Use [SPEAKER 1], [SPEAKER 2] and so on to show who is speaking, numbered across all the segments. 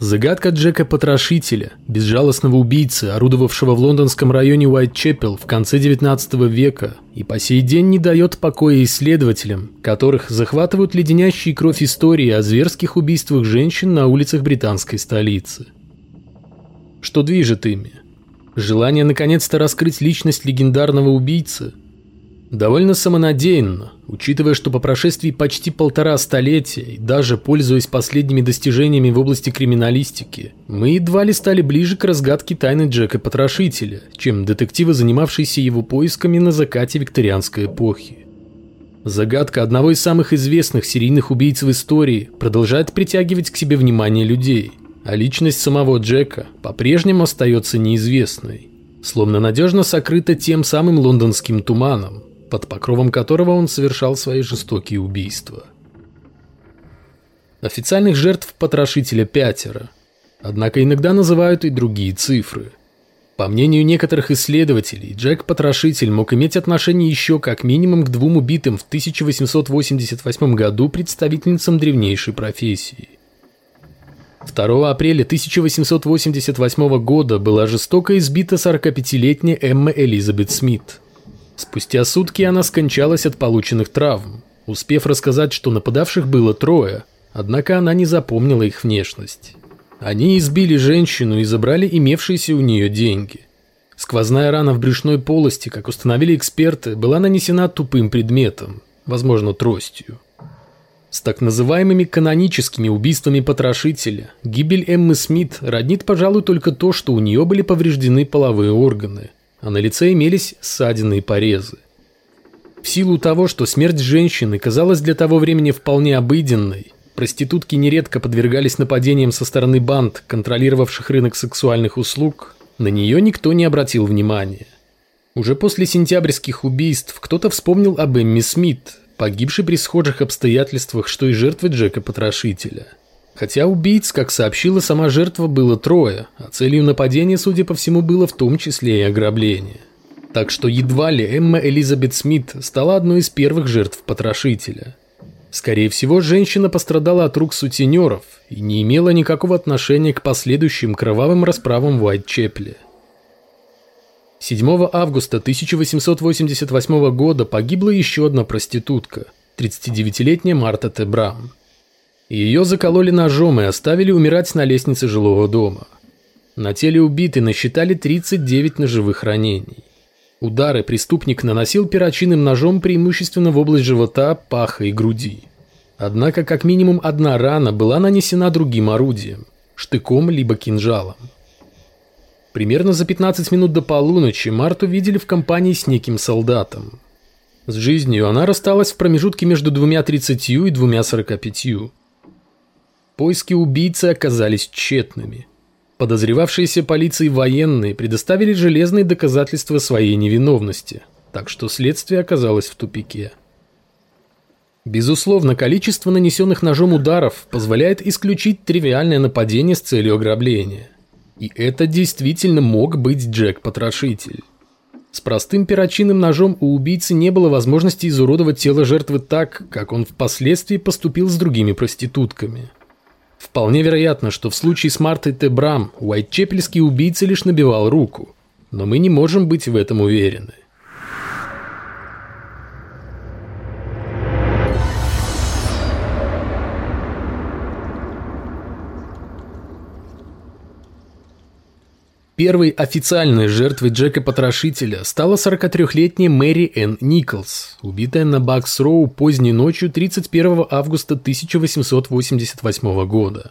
[SPEAKER 1] Загадка Джека Потрошителя, безжалостного убийцы, орудовавшего в лондонском районе Уайтчепел в конце 19 века и по сей день не дает покоя исследователям, которых захватывают леденящие кровь истории о зверских убийствах женщин на улицах британской столицы. Что движет ими? Желание наконец-то раскрыть личность легендарного убийцы – Довольно самонадеянно, учитывая, что по прошествии почти полтора столетия и даже пользуясь последними достижениями в области криминалистики, мы едва ли стали ближе к разгадке тайны Джека Потрошителя, чем детективы, занимавшиеся его поисками на закате викторианской эпохи. Загадка одного из самых известных серийных убийц в истории продолжает притягивать к себе внимание людей, а личность самого Джека по-прежнему остается неизвестной, словно надежно сокрыта тем самым лондонским туманом, под покровом которого он совершал свои жестокие убийства. Официальных жертв потрошителя пятеро, однако иногда называют и другие цифры. По мнению некоторых исследователей, Джек-потрошитель мог иметь отношение еще как минимум к двум убитым в 1888 году представительницам древнейшей профессии. 2 апреля 1888 года была жестоко избита 45-летняя Эмма Элизабет Смит – Спустя сутки она скончалась от полученных травм, успев рассказать, что нападавших было трое, однако она не запомнила их внешность. Они избили женщину и забрали имевшиеся у нее деньги. Сквозная рана в брюшной полости, как установили эксперты, была нанесена тупым предметом, возможно, тростью. С так называемыми каноническими убийствами потрошителя гибель Эммы Смит роднит, пожалуй, только то, что у нее были повреждены половые органы – а на лице имелись ссадины и порезы. В силу того, что смерть женщины казалась для того времени вполне обыденной, проститутки нередко подвергались нападениям со стороны банд, контролировавших рынок сексуальных услуг, на нее никто не обратил внимания. Уже после сентябрьских убийств кто-то вспомнил об Эмми Смит, погибшей при схожих обстоятельствах, что и жертвы Джека-потрошителя – Хотя убийц, как сообщила сама жертва, было трое, а целью нападения, судя по всему, было в том числе и ограбление. Так что едва ли Эмма Элизабет Смит стала одной из первых жертв потрошителя. Скорее всего, женщина пострадала от рук сутенеров и не имела никакого отношения к последующим кровавым расправам в Уайтчепле. 7 августа 1888 года погибла еще одна проститутка, 39-летняя Марта Тебрам. Ее закололи ножом и оставили умирать на лестнице жилого дома. На теле убитой насчитали 39 ножевых ранений. Удары преступник наносил перочинным ножом преимущественно в область живота, паха и груди. Однако как минимум одна рана была нанесена другим орудием – штыком либо кинжалом. Примерно за 15 минут до полуночи Марту видели в компании с неким солдатом. С жизнью она рассталась в промежутке между двумя тридцатью и двумя сорока пятью. Поиски убийцы оказались тщетными. Подозревавшиеся полицией военные предоставили железные доказательства своей невиновности, так что следствие оказалось в тупике. Безусловно, количество нанесенных ножом ударов позволяет исключить тривиальное нападение с целью ограбления. И это действительно мог быть Джек-потрошитель. С простым перочинным ножом у убийцы не было возможности изуродовать тело жертвы так, как он впоследствии поступил с другими проститутками. Вполне вероятно, что в случае с Мартой Тебрам Уайтчепельский убийца лишь набивал руку, но мы не можем быть в этом уверены. Первой официальной жертвой Джека-потрошителя стала 43-летняя Мэри Энн Николс, убитая на Бакс-Роу поздней ночью 31 августа 1888 года.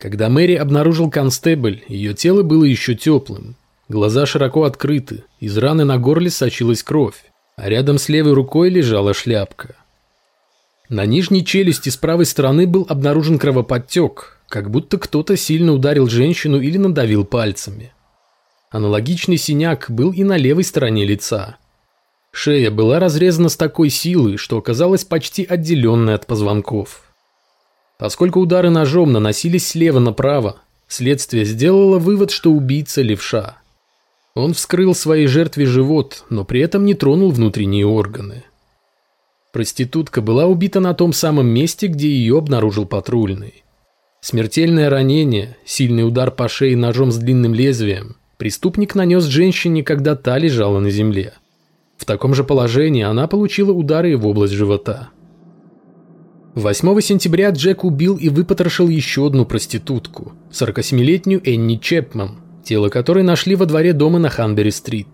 [SPEAKER 1] Когда Мэри обнаружил констебль, ее тело было еще теплым. Глаза широко открыты, из раны на горле сочилась кровь, а рядом с левой рукой лежала шляпка. На нижней челюсти с правой стороны был обнаружен кровоподтек, как будто кто-то сильно ударил женщину или надавил пальцами. Аналогичный синяк был и на левой стороне лица. Шея была разрезана с такой силой, что оказалась почти отделенной от позвонков. Поскольку удары ножом наносились слева направо, следствие сделало вывод, что убийца левша. Он вскрыл своей жертве живот, но при этом не тронул внутренние органы. Проститутка была убита на том самом месте, где ее обнаружил патрульный. Смертельное ранение, сильный удар по шее ножом с длинным лезвием преступник нанес женщине, когда та лежала на земле. В таком же положении она получила удары в область живота. 8 сентября Джек убил и выпотрошил еще одну проститутку, 47-летнюю Энни Чепман, тело которой нашли во дворе дома на Ханбери-стрит.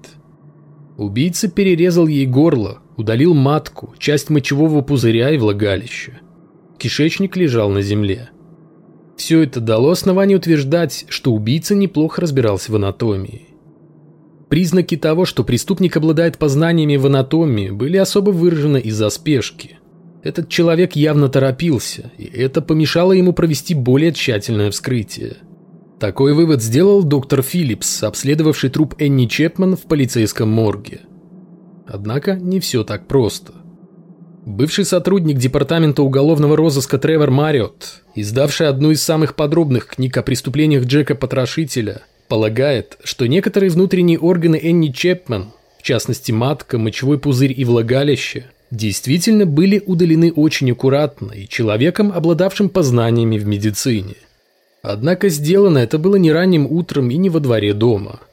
[SPEAKER 1] Убийца перерезал ей горло, удалил матку, часть мочевого пузыря и влагалища. Кишечник лежал на земле. Все это дало основание утверждать, что убийца неплохо разбирался в анатомии. Признаки того, что преступник обладает познаниями в анатомии, были особо выражены из-за спешки. Этот человек явно торопился, и это помешало ему провести более тщательное вскрытие. Такой вывод сделал доктор Филлипс, обследовавший труп Энни Чепман в полицейском морге. Однако не все так просто. Бывший сотрудник департамента уголовного розыска Тревор Мариот, издавший одну из самых подробных книг о преступлениях Джека Потрошителя, полагает, что некоторые внутренние органы Энни Чепман, в частности матка, мочевой пузырь и влагалище, действительно были удалены очень аккуратно и человеком, обладавшим познаниями в медицине. Однако сделано это было не ранним утром и не во дворе дома –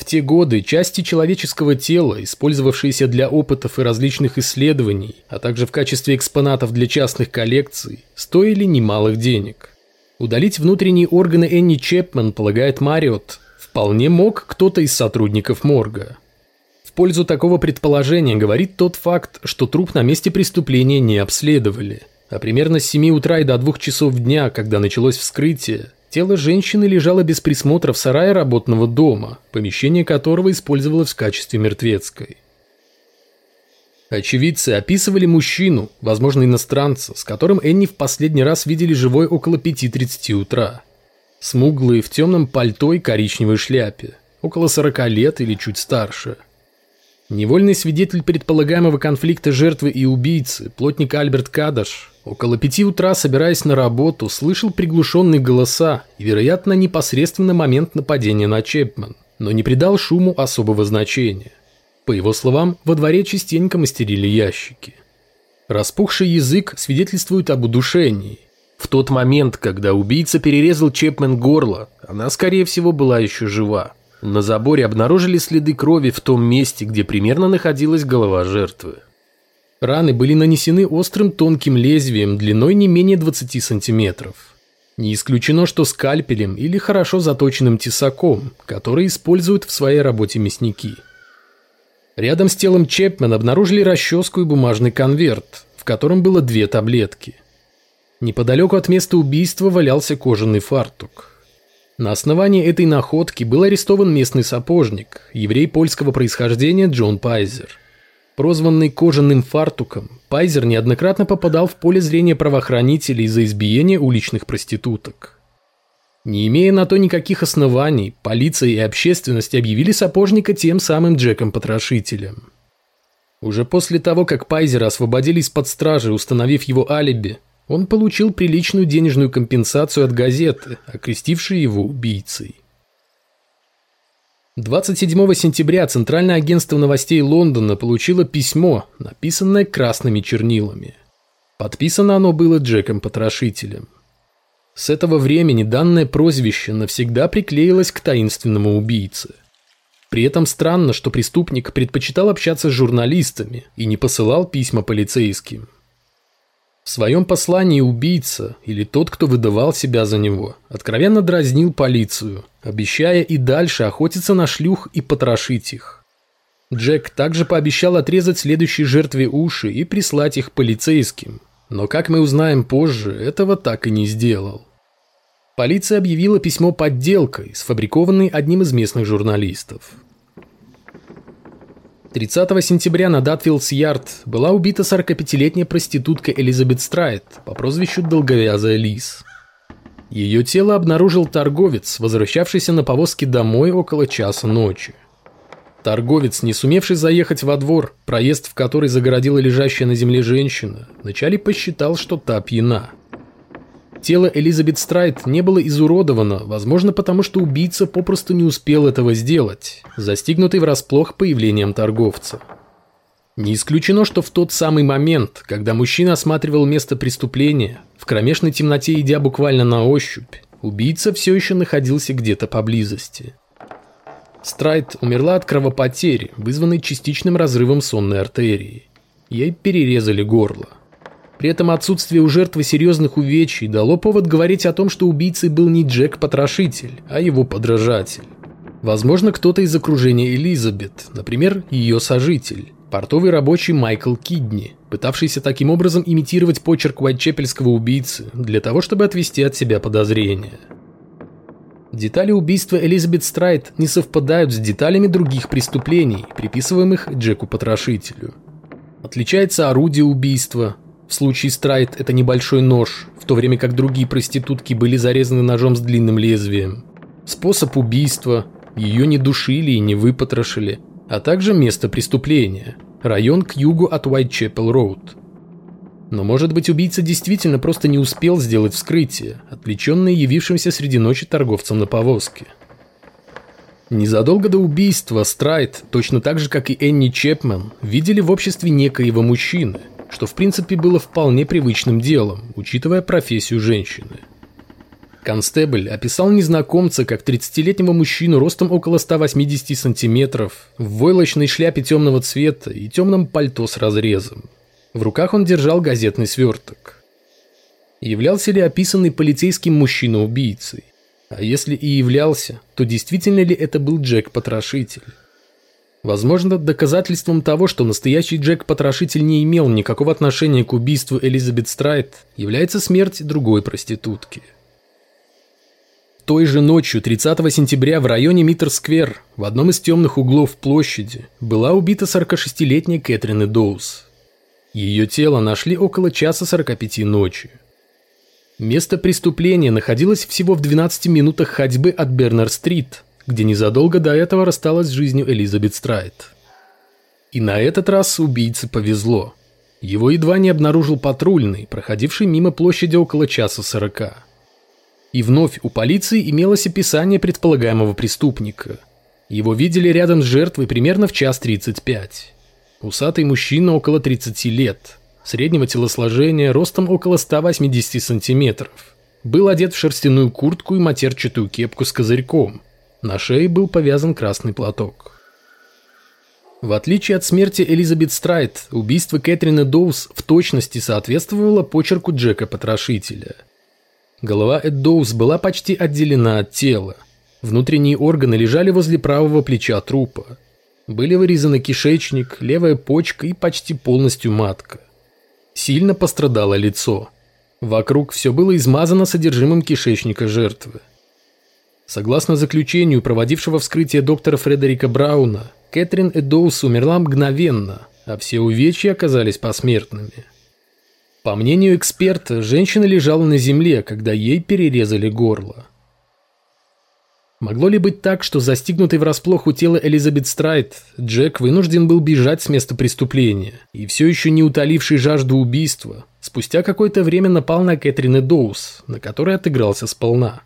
[SPEAKER 1] в те годы части человеческого тела, использовавшиеся для опытов и различных исследований, а также в качестве экспонатов для частных коллекций, стоили немалых денег. Удалить внутренние органы Энни Чепман, полагает Мариот, вполне мог кто-то из сотрудников морга. В пользу такого предположения говорит тот факт, что труп на месте преступления не обследовали. А примерно с 7 утра и до 2 часов дня, когда началось вскрытие, Тело женщины лежало без присмотра в сарае работного дома, помещение которого использовалось в качестве мертвецкой. Очевидцы описывали мужчину, возможно иностранца, с которым Энни в последний раз видели живой около 5.30 утра. Смуглый, в темном пальто и коричневой шляпе, около 40 лет или чуть старше. Невольный свидетель предполагаемого конфликта жертвы и убийцы, плотник Альберт Кадаш, Около пяти утра, собираясь на работу, слышал приглушенные голоса и, вероятно, непосредственно момент нападения на Чепман, но не придал шуму особого значения. По его словам, во дворе частенько мастерили ящики. Распухший язык свидетельствует об удушении. В тот момент, когда убийца перерезал Чепмен горло, она, скорее всего, была еще жива. На заборе обнаружили следы крови в том месте, где примерно находилась голова жертвы. Раны были нанесены острым тонким лезвием длиной не менее 20 сантиметров. Не исключено, что скальпелем или хорошо заточенным тесаком, который используют в своей работе мясники. Рядом с телом Чепмен обнаружили расческу и бумажный конверт, в котором было две таблетки. Неподалеку от места убийства валялся кожаный фартук. На основании этой находки был арестован местный сапожник, еврей польского происхождения Джон Пайзер. Прозванный кожаным фартуком, Пайзер неоднократно попадал в поле зрения правоохранителей за избиение уличных проституток. Не имея на то никаких оснований, полиция и общественность объявили сапожника тем самым Джеком-потрошителем. Уже после того, как Пайзера освободили из-под стражи, установив его алиби, он получил приличную денежную компенсацию от газеты, окрестившей его убийцей. 27 сентября Центральное агентство новостей Лондона получило письмо, написанное красными чернилами. Подписано оно было Джеком-потрошителем. С этого времени данное прозвище навсегда приклеилось к таинственному убийце. При этом странно, что преступник предпочитал общаться с журналистами и не посылал письма полицейским. В своем послании убийца, или тот, кто выдавал себя за него, откровенно дразнил полицию, обещая и дальше охотиться на шлюх и потрошить их. Джек также пообещал отрезать следующей жертве уши и прислать их полицейским, но, как мы узнаем позже, этого так и не сделал. Полиция объявила письмо подделкой, сфабрикованной одним из местных журналистов. 30 сентября на Датфилдс-Ярд была убита 45-летняя проститутка Элизабет Страйт по прозвищу Долговязая Лис. Ее тело обнаружил торговец, возвращавшийся на повозке домой около часа ночи. Торговец, не сумевший заехать во двор, проезд в который загородила лежащая на земле женщина, вначале посчитал, что та пьяна. Тело Элизабет Страйт не было изуродовано, возможно, потому что убийца попросту не успел этого сделать, застигнутый врасплох появлением торговца. Не исключено, что в тот самый момент, когда мужчина осматривал место преступления, в кромешной темноте идя буквально на ощупь, убийца все еще находился где-то поблизости. Страйт умерла от кровопотери, вызванной частичным разрывом сонной артерии. Ей перерезали горло. При этом отсутствие у жертвы серьезных увечий дало повод говорить о том, что убийцей был не Джек-потрошитель, а его подражатель. Возможно, кто-то из окружения Элизабет, например, ее сожитель, портовый рабочий Майкл Кидни, пытавшийся таким образом имитировать почерк Уайтчепельского убийцы для того, чтобы отвести от себя подозрения. Детали убийства Элизабет Страйт не совпадают с деталями других преступлений, приписываемых Джеку-потрошителю. Отличается орудие убийства. В случае Страйт это небольшой нож, в то время как другие проститутки были зарезаны ножом с длинным лезвием. Способ убийства, ее не душили и не выпотрошили, а также место преступления – район к югу от Уайтчепел-Роуд. Но может быть убийца действительно просто не успел сделать вскрытие, отвлеченный явившимся среди ночи торговцем на повозке. Незадолго до убийства Страйт, точно так же как и Энни Чепмен, видели в обществе некоего мужчины, что в принципе было вполне привычным делом, учитывая профессию женщины. Констебль описал незнакомца как 30-летнего мужчину ростом около 180 сантиметров, в войлочной шляпе темного цвета и темном пальто с разрезом. В руках он держал газетный сверток. Являлся ли описанный полицейским мужчина убийцей? А если и являлся, то действительно ли это был Джек-потрошитель? Возможно, доказательством того, что настоящий Джек-потрошитель не имел никакого отношения к убийству Элизабет Страйт, является смерть другой проститутки. Той же ночью, 30 сентября, в районе Миттер-сквер, в одном из темных углов площади, была убита 46-летняя Кэтрин Эдоус. Ее тело нашли около часа 45 ночи. Место преступления находилось всего в 12 минутах ходьбы от Бернер-стрит, где незадолго до этого рассталась с жизнью Элизабет Страйт. И на этот раз убийце повезло. Его едва не обнаружил патрульный, проходивший мимо площади около часа сорока. И вновь у полиции имелось описание предполагаемого преступника. Его видели рядом с жертвой примерно в час тридцать пять. Усатый мужчина около 30 лет, среднего телосложения, ростом около 180 сантиметров. Был одет в шерстяную куртку и матерчатую кепку с козырьком. На шее был повязан красный платок. В отличие от смерти Элизабет Страйт, убийство Кэтрина Доус в точности соответствовало почерку Джека-потрошителя. Голова Эд Доус была почти отделена от тела. Внутренние органы лежали возле правого плеча трупа. Были вырезаны кишечник, левая почка и почти полностью матка. Сильно пострадало лицо. Вокруг все было измазано содержимым кишечника жертвы. Согласно заключению проводившего вскрытие доктора Фредерика Брауна, Кэтрин Эдоус умерла мгновенно, а все увечья оказались посмертными. По мнению эксперта, женщина лежала на земле, когда ей перерезали горло. Могло ли быть так, что застигнутый врасплох у тела Элизабет Страйт, Джек вынужден был бежать с места преступления, и все еще не утоливший жажду убийства, спустя какое-то время напал на Кэтрин Доус, на которой отыгрался сполна.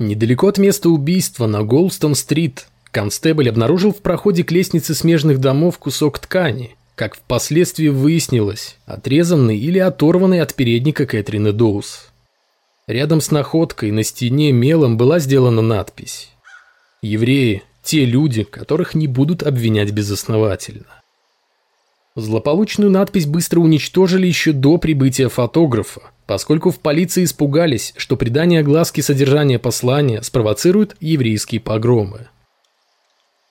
[SPEAKER 1] Недалеко от места убийства на Голстон-стрит констебль обнаружил в проходе к лестнице смежных домов кусок ткани, как впоследствии выяснилось, отрезанный или оторванный от передника Кэтрин Доус. Рядом с находкой на стене мелом была сделана надпись «Евреи – те люди, которых не будут обвинять безосновательно». Злополучную надпись быстро уничтожили еще до прибытия фотографа, поскольку в полиции испугались, что придание огласки содержания послания спровоцирует еврейские погромы.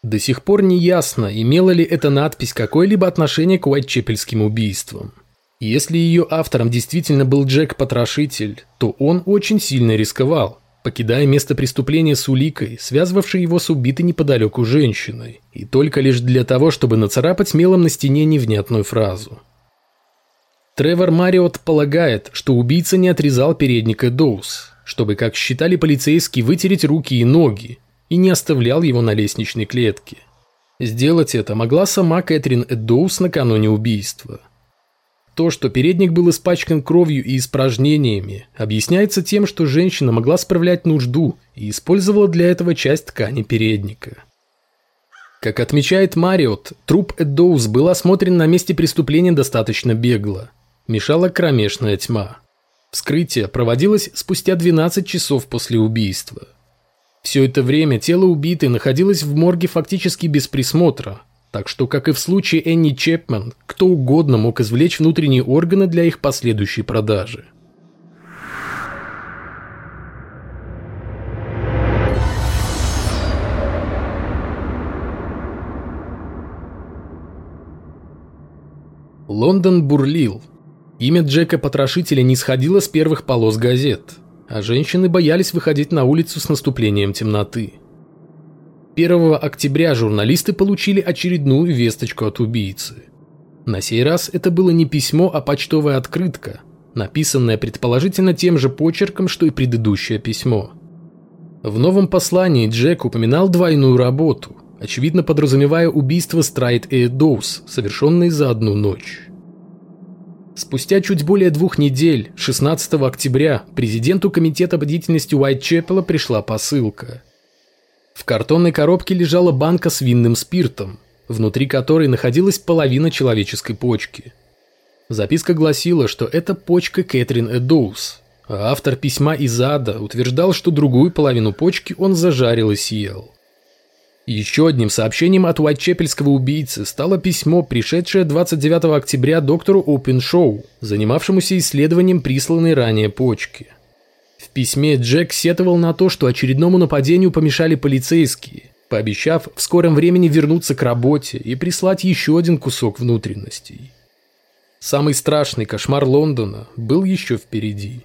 [SPEAKER 1] До сих пор не ясно, имела ли эта надпись какое-либо отношение к Уайтчепельским убийствам. Если ее автором действительно был Джек-потрошитель, то он очень сильно рисковал, покидая место преступления с уликой, связывавшей его с убитой неподалеку женщиной, и только лишь для того, чтобы нацарапать мелом на стене невнятную фразу. Тревор Мариот полагает, что убийца не отрезал передника Доус, чтобы, как считали полицейские, вытереть руки и ноги, и не оставлял его на лестничной клетке. Сделать это могла сама Кэтрин Эдоус накануне убийства. То, что передник был испачкан кровью и испражнениями, объясняется тем, что женщина могла справлять нужду и использовала для этого часть ткани передника. Как отмечает Мариот, труп Эдоус был осмотрен на месте преступления достаточно бегло. Мешала кромешная тьма. Вскрытие проводилось спустя 12 часов после убийства. Все это время тело убитой находилось в морге фактически без присмотра, так что, как и в случае Энни Чепман, кто угодно мог извлечь внутренние органы для их последующей продажи. Лондон бурлил. Имя Джека-потрошителя не сходило с первых полос газет, а женщины боялись выходить на улицу с наступлением темноты. 1 октября журналисты получили очередную весточку от убийцы. На сей раз это было не письмо, а почтовая открытка, написанная предположительно тем же почерком, что и предыдущее письмо. В новом послании Джек упоминал двойную работу – очевидно подразумевая убийство Страйт и Доус, совершенные за одну ночь. Спустя чуть более двух недель, 16 октября, президенту комитета по деятельности Уайтчепела пришла посылка. В картонной коробке лежала банка с винным спиртом, внутри которой находилась половина человеческой почки. Записка гласила, что это почка Кэтрин Эдоус, а автор письма из ада утверждал, что другую половину почки он зажарил и съел. Еще одним сообщением от Уайтчепельского убийцы стало письмо, пришедшее 29 октября доктору Опеншоу, занимавшемуся исследованием присланной ранее почки. В письме Джек сетовал на то, что очередному нападению помешали полицейские, пообещав в скором времени вернуться к работе и прислать еще один кусок внутренностей. Самый страшный кошмар Лондона был еще впереди.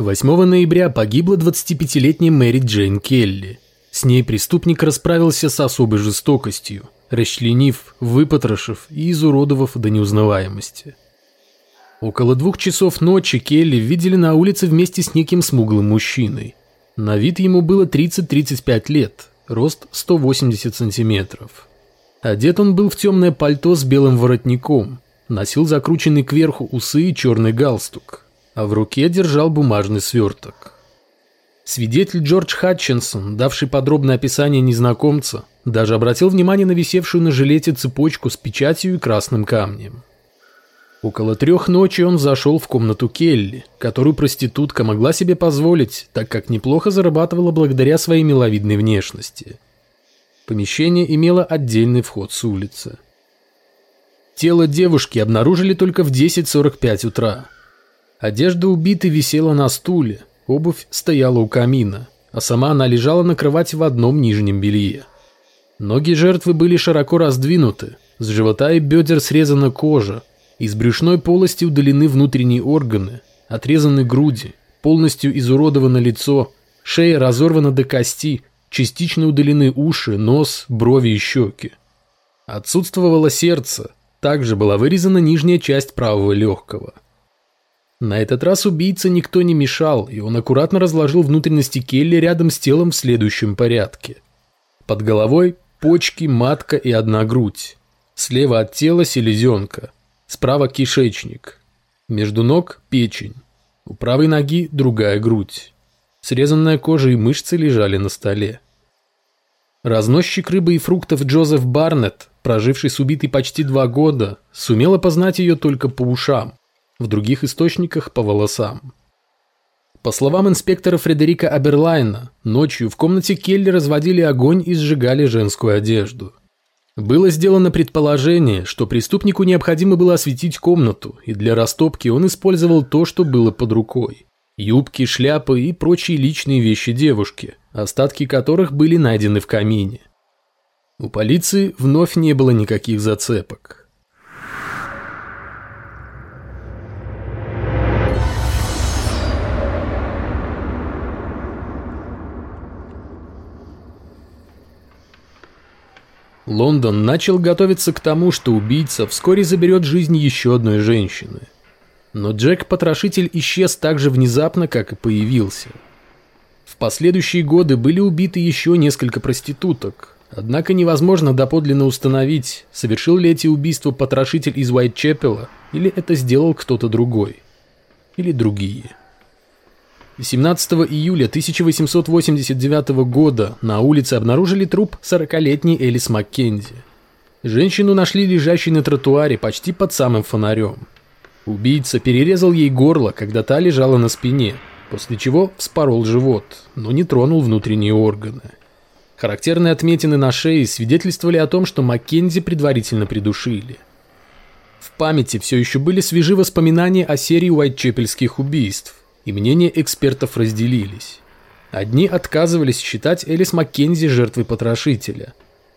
[SPEAKER 1] 8 ноября погибла 25-летняя Мэри Джейн Келли. С ней преступник расправился с особой жестокостью, расчленив, выпотрошив и изуродовав до неузнаваемости. Около двух часов ночи Келли видели на улице вместе с неким смуглым мужчиной. На вид ему было 30-35 лет, рост 180 сантиметров. Одет он был в темное пальто с белым воротником, носил закрученный кверху усы и черный галстук, а в руке держал бумажный сверток. Свидетель Джордж Хатчинсон, давший подробное описание незнакомца, даже обратил внимание на висевшую на жилете цепочку с печатью и красным камнем. Около трех ночи он зашел в комнату Келли, которую проститутка могла себе позволить, так как неплохо зарабатывала благодаря своей миловидной внешности. Помещение имело отдельный вход с улицы. Тело девушки обнаружили только в 10.45 утра – Одежда убитой висела на стуле, обувь стояла у камина, а сама она лежала на кровати в одном нижнем белье. Ноги жертвы были широко раздвинуты, с живота и бедер срезана кожа, из брюшной полости удалены внутренние органы, отрезаны груди, полностью изуродовано лицо, шея разорвана до кости, частично удалены уши, нос, брови и щеки. Отсутствовало сердце, также была вырезана нижняя часть правого легкого – на этот раз убийце никто не мешал, и он аккуратно разложил внутренности Келли рядом с телом в следующем порядке. Под головой почки, матка и одна грудь. Слева от тела селезенка. Справа кишечник. Между ног печень. У правой ноги другая грудь. Срезанная кожа и мышцы лежали на столе. Разносчик рыбы и фруктов Джозеф Барнетт, проживший с убитой почти два года, сумел опознать ее только по ушам в других источниках по волосам. По словам инспектора Фредерика Аберлайна, ночью в комнате Келли разводили огонь и сжигали женскую одежду. Было сделано предположение, что преступнику необходимо было осветить комнату, и для растопки он использовал то, что было под рукой. Юбки, шляпы и прочие личные вещи девушки, остатки которых были найдены в камине. У полиции вновь не было никаких зацепок. Лондон начал готовиться к тому, что убийца вскоре заберет жизнь еще одной женщины. Но Джек-потрошитель исчез так же внезапно, как и появился. В последующие годы были убиты еще несколько проституток, Однако невозможно доподлинно установить, совершил ли эти убийства потрошитель из Уайтчепела, или это сделал кто-то другой. Или другие. 17 июля 1889 года на улице обнаружили труп 40-летней Элис Маккензи. Женщину нашли лежащей на тротуаре почти под самым фонарем. Убийца перерезал ей горло, когда та лежала на спине, после чего вспорол живот, но не тронул внутренние органы. Характерные отметины на шее свидетельствовали о том, что Маккензи предварительно придушили. В памяти все еще были свежи воспоминания о серии уайтчепельских убийств, и мнения экспертов разделились. Одни отказывались считать Элис Маккензи жертвой потрошителя,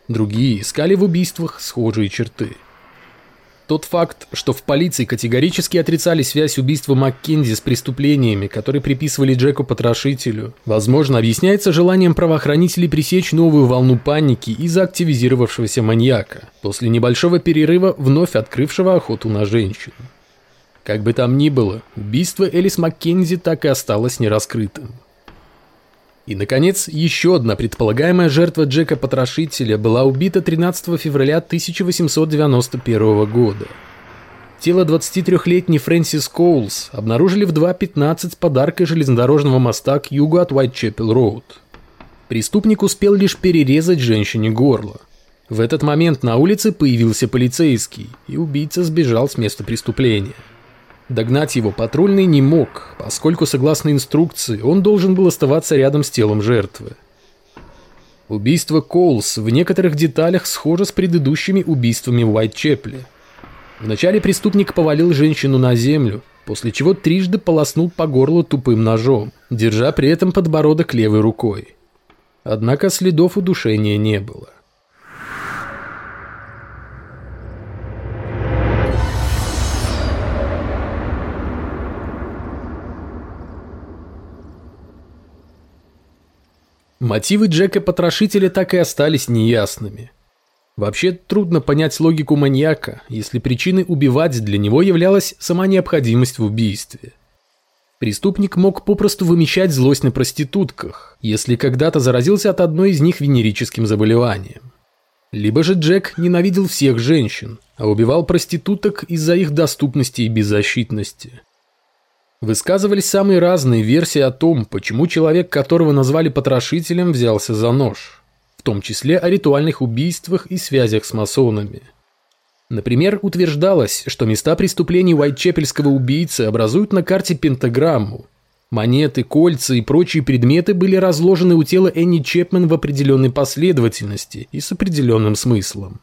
[SPEAKER 1] другие искали в убийствах схожие черты – тот факт, что в полиции категорически отрицали связь убийства Маккензи с преступлениями, которые приписывали Джеку Потрошителю, возможно, объясняется желанием правоохранителей пресечь новую волну паники из-за активизировавшегося маньяка, после небольшого перерыва, вновь открывшего охоту на женщин. Как бы там ни было, убийство Элис Маккензи так и осталось нераскрытым. И, наконец, еще одна предполагаемая жертва Джека Потрошителя была убита 13 февраля 1891 года. Тело 23-летней Фрэнсис Коулс обнаружили в 2.15 подаркой железнодорожного моста к югу от Уайтчепел-Роуд. Преступник успел лишь перерезать женщине горло. В этот момент на улице появился полицейский, и убийца сбежал с места преступления. Догнать его патрульный не мог, поскольку, согласно инструкции, он должен был оставаться рядом с телом жертвы. Убийство Коулс в некоторых деталях схоже с предыдущими убийствами в Уайтчепле. Вначале преступник повалил женщину на землю, после чего трижды полоснул по горлу тупым ножом, держа при этом подбородок левой рукой. Однако следов удушения не было. Мотивы Джека-потрошителя так и остались неясными. Вообще трудно понять логику маньяка, если причиной убивать для него являлась сама необходимость в убийстве. Преступник мог попросту вымещать злость на проститутках, если когда-то заразился от одной из них венерическим заболеванием. Либо же Джек ненавидел всех женщин, а убивал проституток из-за их доступности и беззащитности. Высказывались самые разные версии о том, почему человек, которого назвали потрошителем, взялся за нож. В том числе о ритуальных убийствах и связях с масонами. Например, утверждалось, что места преступлений Уайтчепельского убийцы образуют на карте пентаграмму. Монеты, кольца и прочие предметы были разложены у тела Энни Чепмен в определенной последовательности и с определенным смыслом.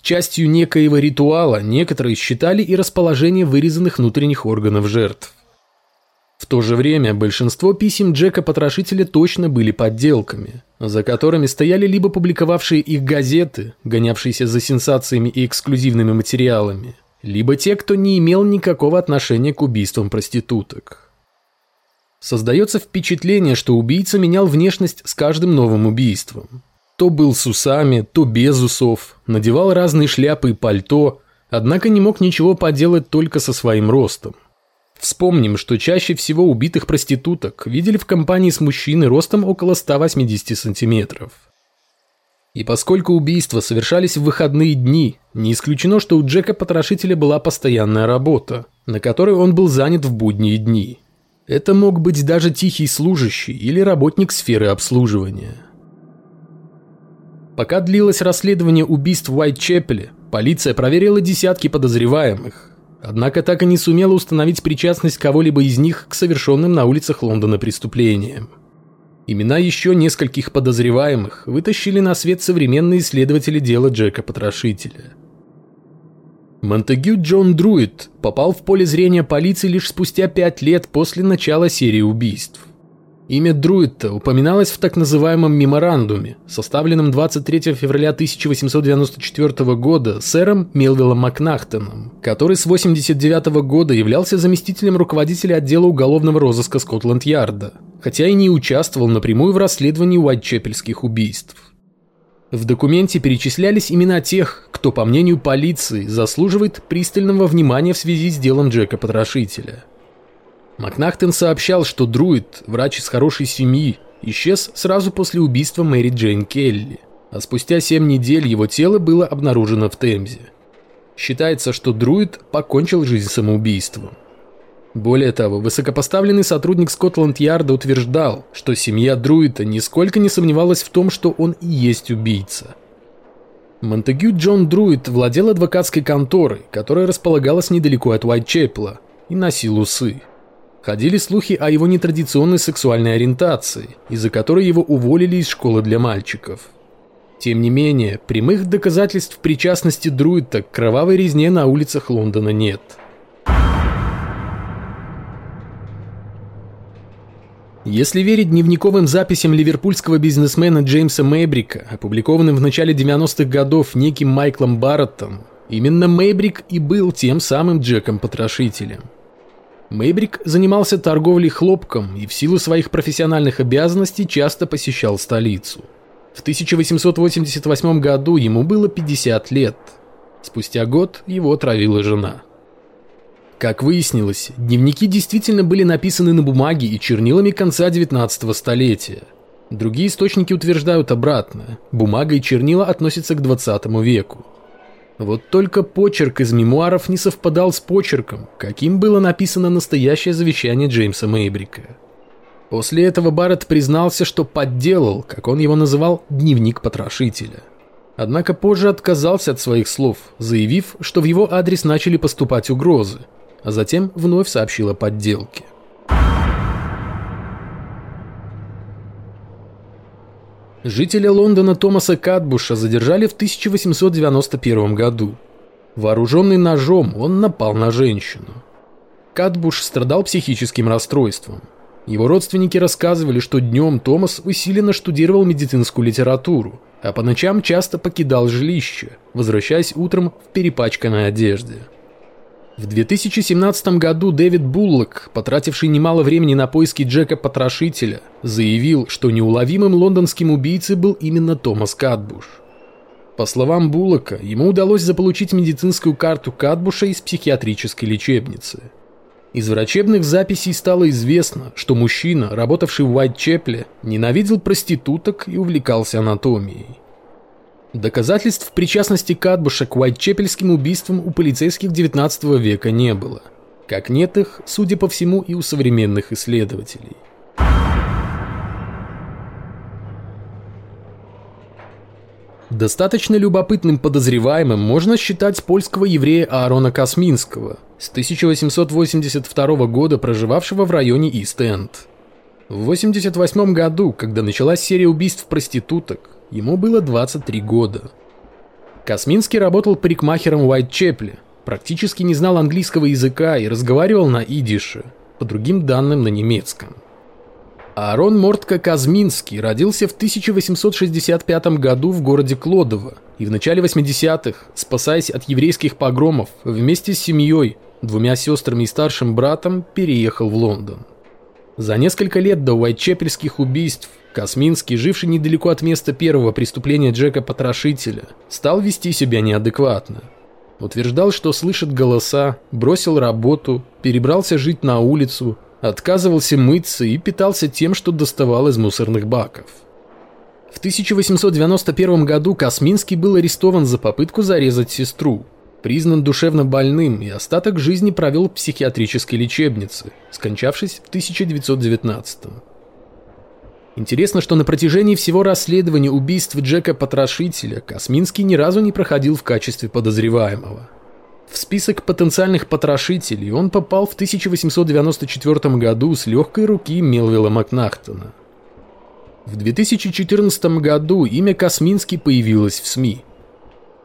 [SPEAKER 1] Частью некоего ритуала некоторые считали и расположение вырезанных внутренних органов жертв. В то же время большинство писем Джека-потрошителя точно были подделками, за которыми стояли либо публиковавшие их газеты, гонявшиеся за сенсациями и эксклюзивными материалами, либо те, кто не имел никакого отношения к убийствам проституток. Создается впечатление, что убийца менял внешность с каждым новым убийством. То был с усами, то без усов, надевал разные шляпы и пальто, однако не мог ничего поделать только со своим ростом. Вспомним, что чаще всего убитых проституток видели в компании с мужчиной ростом около 180 сантиметров. И поскольку убийства совершались в выходные дни, не исключено, что у Джека-потрошителя была постоянная работа, на которой он был занят в будние дни. Это мог быть даже тихий служащий или работник сферы обслуживания. Пока длилось расследование убийств в Уайтчепеле, полиция проверила десятки подозреваемых, однако так и не сумела установить причастность кого-либо из них к совершенным на улицах Лондона преступлениям. Имена еще нескольких подозреваемых вытащили на свет современные исследователи дела Джека-потрошителя. Монтегю Джон Друид попал в поле зрения полиции лишь спустя пять лет после начала серии убийств. Имя Друидта упоминалось в так называемом меморандуме, составленном 23 февраля 1894 года сэром Мелвиллом Макнахтоном, который с 89 года являлся заместителем руководителя отдела уголовного розыска Скотланд-Ярда, хотя и не участвовал напрямую в расследовании Уайтчепельских убийств. В документе перечислялись имена тех, кто, по мнению полиции, заслуживает пристального внимания в связи с делом Джека-потрошителя – Макнахтен сообщал, что друид, врач из хорошей семьи, исчез сразу после убийства Мэри Джейн Келли. а спустя 7 недель его тело было обнаружено в Темзе. Считается, что друид покончил жизнь самоубийством. Более того, высокопоставленный сотрудник Скотланд-Ярда утверждал, что семья Друита нисколько не сомневалась в том, что он и есть убийца. Монтегю Джон Друид владел адвокатской конторой, которая располагалась недалеко от Уайтчепла, и носил усы. Ходили слухи о его нетрадиционной сексуальной ориентации, из-за которой его уволили из школы для мальчиков. Тем не менее, прямых доказательств причастности Друита к кровавой резне на улицах Лондона нет – Если верить дневниковым записям ливерпульского бизнесмена Джеймса Мейбрика, опубликованным в начале 90-х годов неким Майклом Барреттом, именно Мейбрик и был тем самым Джеком-потрошителем. Мейбрик занимался торговлей хлопком и в силу своих профессиональных обязанностей часто посещал столицу. В 1888 году ему было 50 лет. Спустя год его отравила жена. Как выяснилось, дневники действительно были написаны на бумаге и чернилами конца 19 столетия. Другие источники утверждают обратное. Бумага и чернила относятся к 20 веку. Вот только почерк из мемуаров не совпадал с почерком, каким было написано настоящее завещание Джеймса Мейбрика. После этого Барретт признался, что подделал, как он его называл, дневник потрошителя. Однако позже отказался от своих слов, заявив, что в его адрес начали поступать угрозы, а затем вновь сообщил о подделке. Жителя Лондона Томаса Катбуша задержали в 1891 году. Вооруженный ножом, он напал на женщину. Катбуш страдал психическим расстройством. Его родственники рассказывали, что днем Томас усиленно штудировал медицинскую литературу, а по ночам часто покидал жилище, возвращаясь утром в перепачканной одежде. В 2017 году Дэвид Буллок, потративший немало времени на поиски Джека-потрошителя, заявил, что неуловимым лондонским убийцей был именно Томас Катбуш. По словам Буллока, ему удалось заполучить медицинскую карту Катбуша из психиатрической лечебницы. Из врачебных записей стало известно, что мужчина, работавший в Уайтчепле, ненавидел проституток и увлекался анатомией. Доказательств причастности Катбуша к Уайтчепельским убийствам у полицейских 19 века не было. Как нет их, судя по всему, и у современных исследователей. Достаточно любопытным подозреваемым можно считать польского еврея Аарона Косминского, с 1882 года проживавшего в районе Ист-Энд. В 1988 году, когда началась серия убийств проституток, Ему было 23 года. Косминский работал парикмахером в Уайтчепле, практически не знал английского языка и разговаривал на идише, по другим данным на немецком. Аарон Мортко Казминский родился в 1865 году в городе Клодово и в начале 80-х, спасаясь от еврейских погромов, вместе с семьей, двумя сестрами и старшим братом, переехал в Лондон. За несколько лет до уайтчепельских убийств Косминский, живший недалеко от места первого преступления Джека-потрошителя, стал вести себя неадекватно. Утверждал, что слышит голоса, бросил работу, перебрался жить на улицу, отказывался мыться и питался тем, что доставал из мусорных баков. В 1891 году Косминский был арестован за попытку зарезать сестру, признан душевно больным и остаток жизни провел в психиатрической лечебнице, скончавшись в 1919 году. Интересно, что на протяжении всего расследования убийств Джека Потрошителя Косминский ни разу не проходил в качестве подозреваемого. В список потенциальных потрошителей он попал в 1894 году с легкой руки Мелвилла Макнахтона. В 2014 году имя Косминский появилось в СМИ –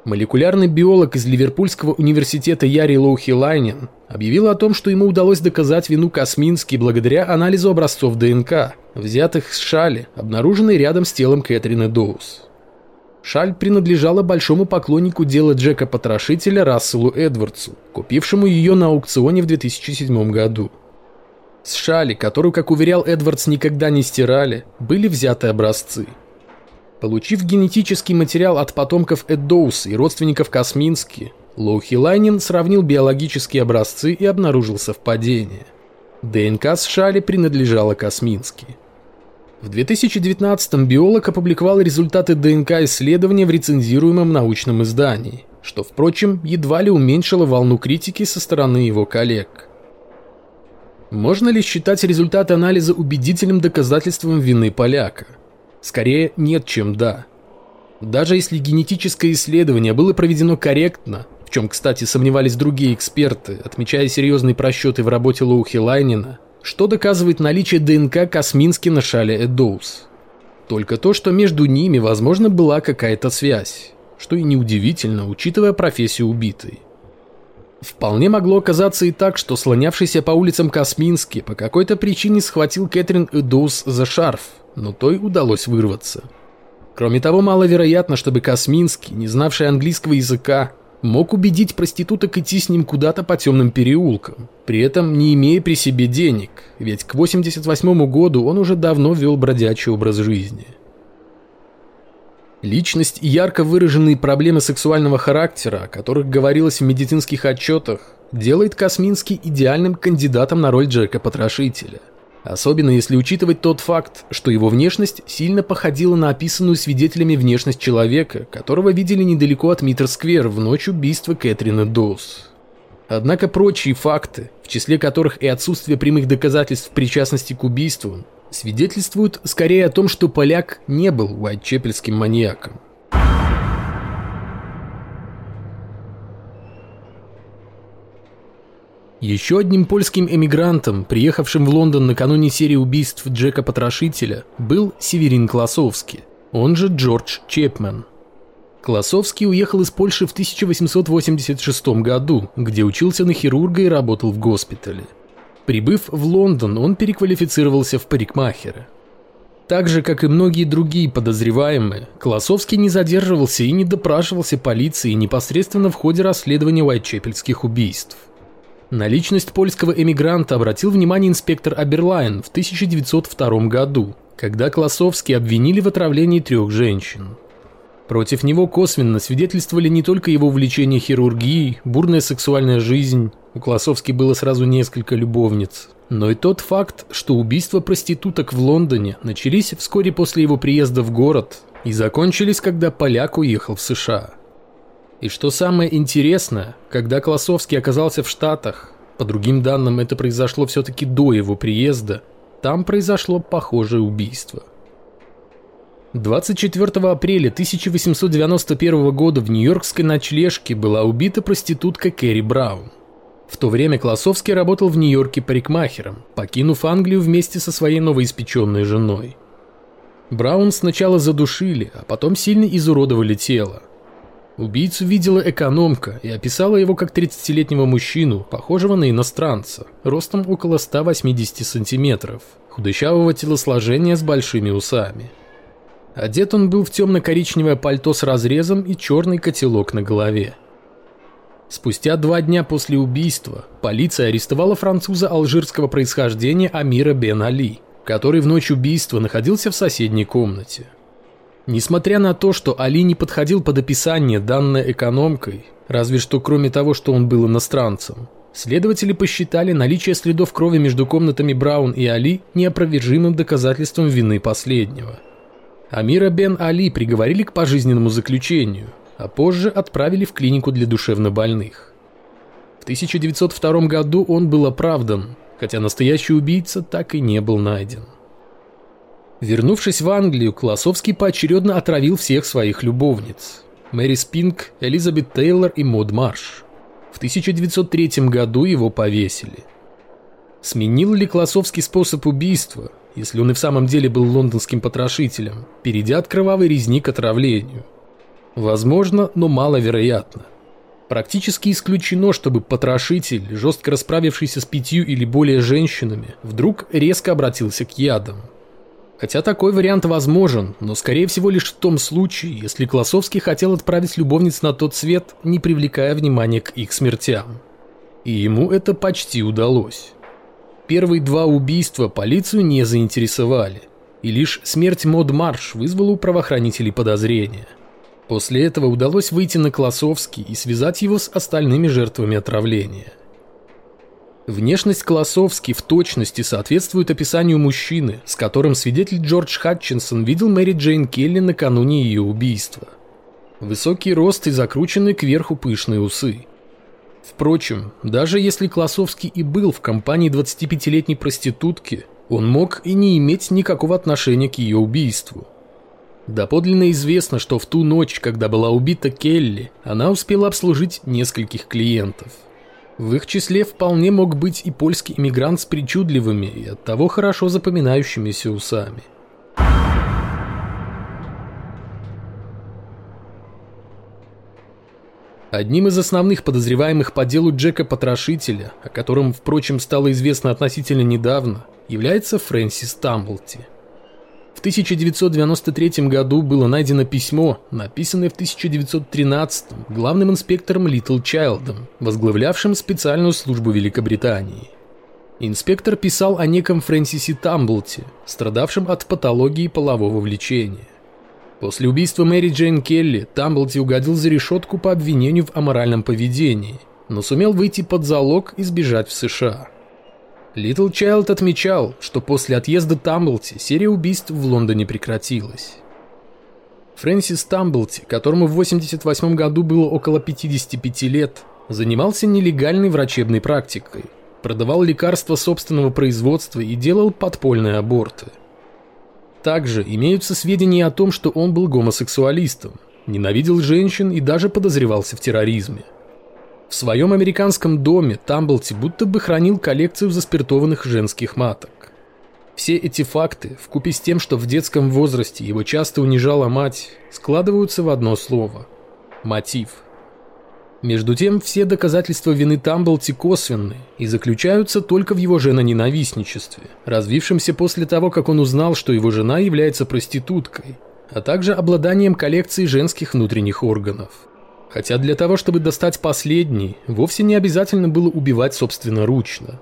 [SPEAKER 1] Молекулярный биолог из Ливерпульского университета Яри Лоухилайнен объявил о том, что ему удалось доказать вину Космински благодаря анализу образцов ДНК, взятых с шали, обнаруженной рядом с телом Кэтрины Доус. Шаль принадлежала большому поклоннику дела Джека-потрошителя Расселу Эдвардсу, купившему ее на аукционе в 2007 году. С шали, которую, как уверял Эдвардс, никогда не стирали, были взяты образцы – Получив генетический материал от потомков Эддоус и родственников Космински, Лоухилайнин сравнил биологические образцы и обнаружил совпадение. ДНК с Шали принадлежала Космински. В 2019-м биолог опубликовал результаты ДНК-исследования в рецензируемом научном издании, что, впрочем, едва ли уменьшило волну критики со стороны его коллег. Можно ли считать результаты анализа убедительным доказательством вины поляка? Скорее, нет, чем да. Даже если генетическое исследование было проведено корректно, в чем, кстати, сомневались другие эксперты, отмечая серьезные просчеты в работе Лоухи Лайнина, что доказывает наличие ДНК Космински на шале Эдоус? Только то, что между ними, возможно, была какая-то связь, что и неудивительно, учитывая профессию убитой. Вполне могло оказаться и так, что слонявшийся по улицам Космински по какой-то причине схватил Кэтрин Эдоус за шарф, но той удалось вырваться. Кроме того, маловероятно, чтобы Косминский, не знавший английского языка, мог убедить проституток идти с ним куда-то по темным переулкам, при этом не имея при себе денег, ведь к 88 году он уже давно вел бродячий образ жизни. Личность и ярко выраженные проблемы сексуального характера, о которых говорилось в медицинских отчетах, делает Косминский идеальным кандидатом на роль Джека-потрошителя – Особенно если учитывать тот факт, что его внешность сильно походила на описанную свидетелями внешность человека, которого видели недалеко от Миттер-сквер в ночь убийства Кэтрина Доус. Однако прочие факты, в числе которых и отсутствие прямых доказательств причастности к убийству, свидетельствуют скорее о том, что поляк не был уайтчепельским маньяком. Еще одним польским эмигрантом, приехавшим в Лондон накануне серии убийств Джека Потрошителя, был Северин Классовский, он же Джордж Чепмен. Классовский уехал из Польши в 1886 году, где учился на хирурга и работал в госпитале. Прибыв в Лондон, он переквалифицировался в парикмахера. Так же, как и многие другие подозреваемые, Колосовский не задерживался и не допрашивался полицией непосредственно в ходе расследования уайтчепельских убийств. На личность польского эмигранта обратил внимание инспектор Аберлайн в 1902 году, когда Классовский обвинили в отравлении трех женщин. Против него косвенно свидетельствовали не только его увлечение хирургией, бурная сексуальная жизнь, у Классовски было сразу несколько любовниц, но и тот факт, что убийства проституток в Лондоне начались вскоре после его приезда в город и закончились, когда поляк уехал в США. И что самое интересное, когда Колосовский оказался в Штатах, по другим данным это произошло все-таки до его приезда, там произошло похожее убийство. 24 апреля 1891 года в нью-йоркской ночлежке была убита проститутка Кэрри Браун. В то время Классовский работал в Нью-Йорке парикмахером, покинув Англию вместе со своей новоиспеченной женой. Браун сначала задушили, а потом сильно изуродовали тело. Убийцу видела экономка и описала его как 30-летнего мужчину, похожего на иностранца, ростом около 180 сантиметров, худощавого телосложения с большими усами. Одет он был в темно-коричневое пальто с разрезом и черный котелок на голове. Спустя два дня после убийства полиция арестовала француза алжирского происхождения Амира Бен Али, который в ночь убийства находился в соседней комнате. Несмотря на то, что Али не подходил под описание, данное экономкой, разве что кроме того, что он был иностранцем, следователи посчитали наличие следов крови между комнатами Браун и Али неопровержимым доказательством вины последнего. Амира бен Али приговорили к пожизненному заключению, а позже отправили в клинику для душевнобольных. В 1902 году он был оправдан, хотя настоящий убийца так и не был найден. Вернувшись в Англию, Колосовский поочередно отравил всех своих любовниц. Мэри Спинк, Элизабет Тейлор и Мод Марш. В 1903 году его повесили. Сменил ли Колосовский способ убийства, если он и в самом деле был лондонским потрошителем, перейдя от кровавой резни к отравлению? Возможно, но маловероятно. Практически исключено, чтобы потрошитель, жестко расправившийся с пятью или более женщинами, вдруг резко обратился к ядам. Хотя такой вариант возможен, но скорее всего лишь в том случае, если Классовский хотел отправить любовниц на тот свет, не привлекая внимания к их смертям. И ему это почти удалось. Первые два убийства полицию не заинтересовали, и лишь смерть Мод Марш вызвала у правоохранителей подозрения. После этого удалось выйти на Классовский и связать его с остальными жертвами отравления. Внешность Колосовски в точности соответствует описанию мужчины, с которым свидетель Джордж Хатчинсон видел Мэри Джейн Келли накануне ее убийства. Высокий рост и закрученные кверху пышные усы. Впрочем, даже если Колосовский и был в компании 25-летней проститутки, он мог и не иметь никакого отношения к ее убийству. Доподлинно известно, что в ту ночь, когда была убита Келли, она успела обслужить нескольких клиентов – в их числе вполне мог быть и польский иммигрант с причудливыми и оттого хорошо запоминающимися усами. Одним из основных подозреваемых по делу Джека Потрошителя, о котором, впрочем, стало известно относительно недавно, является Фрэнсис Тамблти – в 1993 году было найдено письмо, написанное в 1913 главным инспектором Литл Чайлдом, возглавлявшим специальную службу Великобритании. Инспектор писал о неком Фрэнсисе Тамблте, страдавшем от патологии полового влечения. После убийства Мэри Джейн Келли Тамблти угодил за решетку по обвинению в аморальном поведении, но сумел выйти под залог и сбежать в США. Литл Чайлд отмечал, что после отъезда Тамблти серия убийств в Лондоне прекратилась. Фрэнсис Тамблти, которому в 88 году было около 55 лет, занимался нелегальной врачебной практикой, продавал лекарства собственного производства и делал подпольные аборты. Также имеются сведения о том, что он был гомосексуалистом, ненавидел женщин и даже подозревался в терроризме. В своем американском доме Тамблти будто бы хранил коллекцию заспиртованных женских маток. Все эти факты, вкупе с тем, что в детском возрасте его часто унижала мать, складываются в одно слово – мотив. Между тем, все доказательства вины Тамблти косвенны и заключаются только в его женоненавистничестве, развившемся после того, как он узнал, что его жена является проституткой, а также обладанием коллекцией женских внутренних органов. Хотя для того, чтобы достать последний, вовсе не обязательно было убивать собственноручно.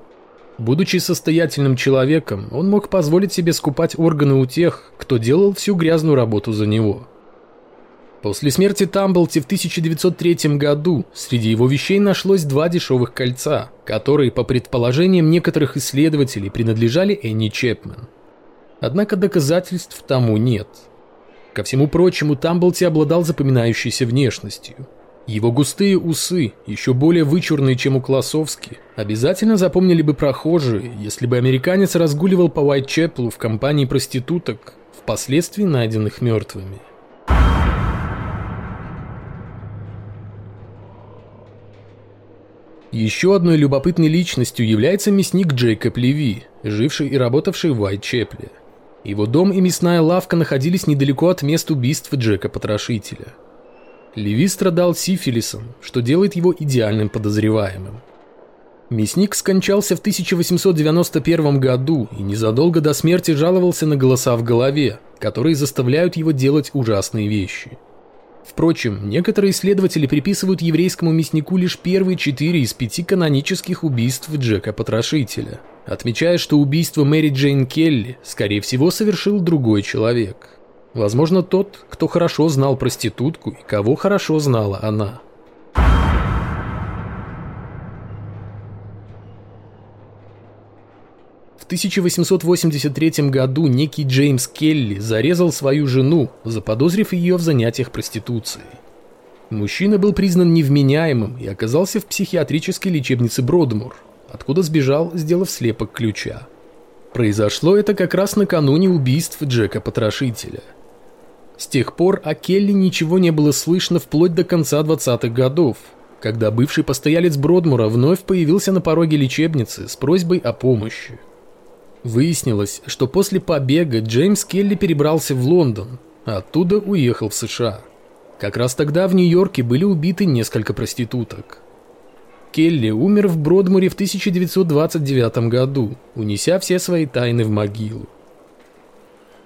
[SPEAKER 1] Будучи состоятельным человеком, он мог позволить себе скупать органы у тех, кто делал всю грязную работу за него. После смерти Тамблти в 1903 году среди его вещей нашлось два дешевых кольца, которые, по предположениям некоторых исследователей, принадлежали Энни Чепмен. Однако доказательств тому нет. Ко всему прочему, Тамблти обладал запоминающейся внешностью – его густые усы, еще более вычурные, чем у Классовски, обязательно запомнили бы прохожие, если бы американец разгуливал по Уайтчеплу в компании проституток, впоследствии найденных мертвыми. Еще одной любопытной личностью является мясник Джейкоб Леви, живший и работавший в Уайтчепле. Его дом и мясная лавка находились недалеко от мест убийства Джека Потрошителя – Леви страдал сифилисом, что делает его идеальным подозреваемым. Мясник скончался в 1891 году и незадолго до смерти жаловался на голоса в голове, которые заставляют его делать ужасные вещи. Впрочем, некоторые исследователи приписывают еврейскому мяснику лишь первые четыре из пяти канонических убийств Джека Потрошителя, отмечая, что убийство Мэри Джейн Келли, скорее всего, совершил другой человек. Возможно, тот, кто хорошо знал проститутку и кого хорошо знала она. В 1883 году некий Джеймс Келли зарезал свою жену, заподозрив ее в занятиях проституцией. Мужчина был признан невменяемым и оказался в психиатрической лечебнице Бродмур, откуда сбежал, сделав слепок ключа. Произошло это как раз накануне убийств Джека Потрошителя – с тех пор о Келли ничего не было слышно вплоть до конца 20-х годов, когда бывший постоялец Бродмура вновь появился на пороге лечебницы с просьбой о помощи. Выяснилось, что после побега Джеймс Келли перебрался в Лондон, а оттуда уехал в США. Как раз тогда в Нью-Йорке были убиты несколько проституток. Келли умер в Бродмуре в 1929 году, унеся все свои тайны в могилу.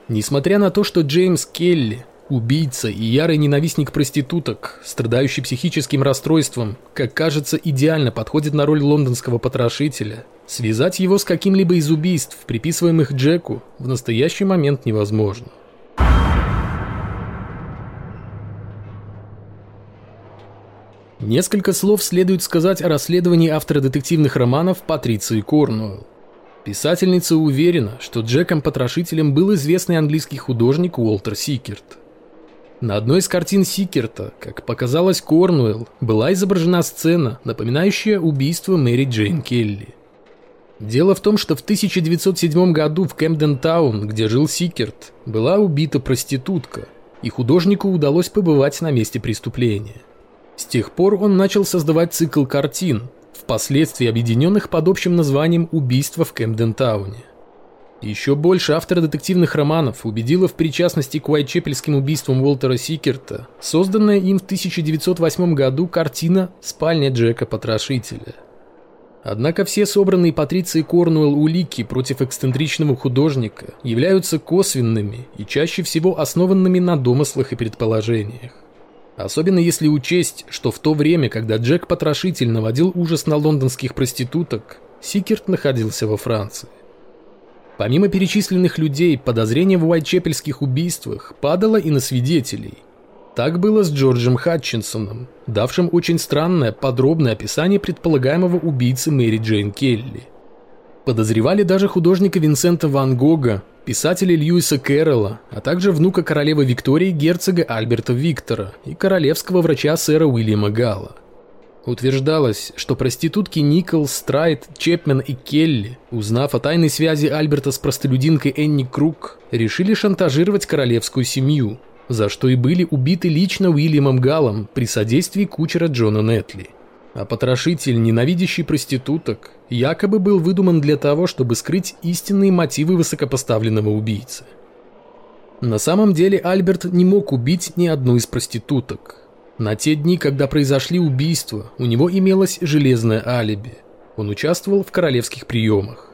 [SPEAKER 1] Несмотря на то, что Джеймс Келли, убийца и ярый ненавистник проституток, страдающий психическим расстройством, как кажется, идеально подходит на роль лондонского потрошителя, связать его с каким-либо из убийств, приписываемых Джеку, в настоящий момент невозможно. Несколько слов следует сказать о расследовании автора детективных романов Патриции Корнуэлл. Писательница уверена, что Джеком-потрошителем был известный английский художник Уолтер Сикерт. На одной из картин Сикерта, как показалось Корнуэлл, была изображена сцена, напоминающая убийство Мэри Джейн Келли. Дело в том, что в 1907 году в Кэмден-таун, где жил Сикерт, была убита проститутка, и художнику удалось побывать на месте преступления. С тех пор он начал создавать цикл картин, впоследствии объединенных под общим названием «Убийство в Кэмден-тауне». Еще больше автора детективных романов убедила в причастности к Уайтчепельским убийствам Уолтера Сикерта, созданная им в 1908 году картина «Спальня Джека-потрошителя». Однако все собранные Патрицией Корнуэлл улики против эксцентричного художника являются косвенными и чаще всего основанными на домыслах и предположениях. Особенно если учесть, что в то время, когда Джек-потрошитель наводил ужас на лондонских проституток, Сикерт находился во Франции. Помимо перечисленных людей, подозрение в Уайтчепельских убийствах падало и на свидетелей. Так было с Джорджем Хатчинсоном, давшим очень странное, подробное описание предполагаемого убийцы Мэри Джейн Келли. Подозревали даже художника Винсента Ван Гога, писателя Льюиса Кэрролла, а также внука королевы Виктории герцога Альберта Виктора и королевского врача сэра Уильяма Гала. Утверждалось, что проститутки Никол, Страйт, Чепмен и Келли, узнав о тайной связи Альберта с простолюдинкой Энни Круг, решили шантажировать королевскую семью, за что и были убиты лично Уильямом Галом при содействии кучера Джона Нетли. А потрошитель, ненавидящий проституток, якобы был выдуман для того, чтобы скрыть истинные мотивы высокопоставленного убийцы. На самом деле Альберт не мог убить ни одну из проституток. На те дни, когда произошли убийства, у него имелось железное алиби. Он участвовал в королевских приемах.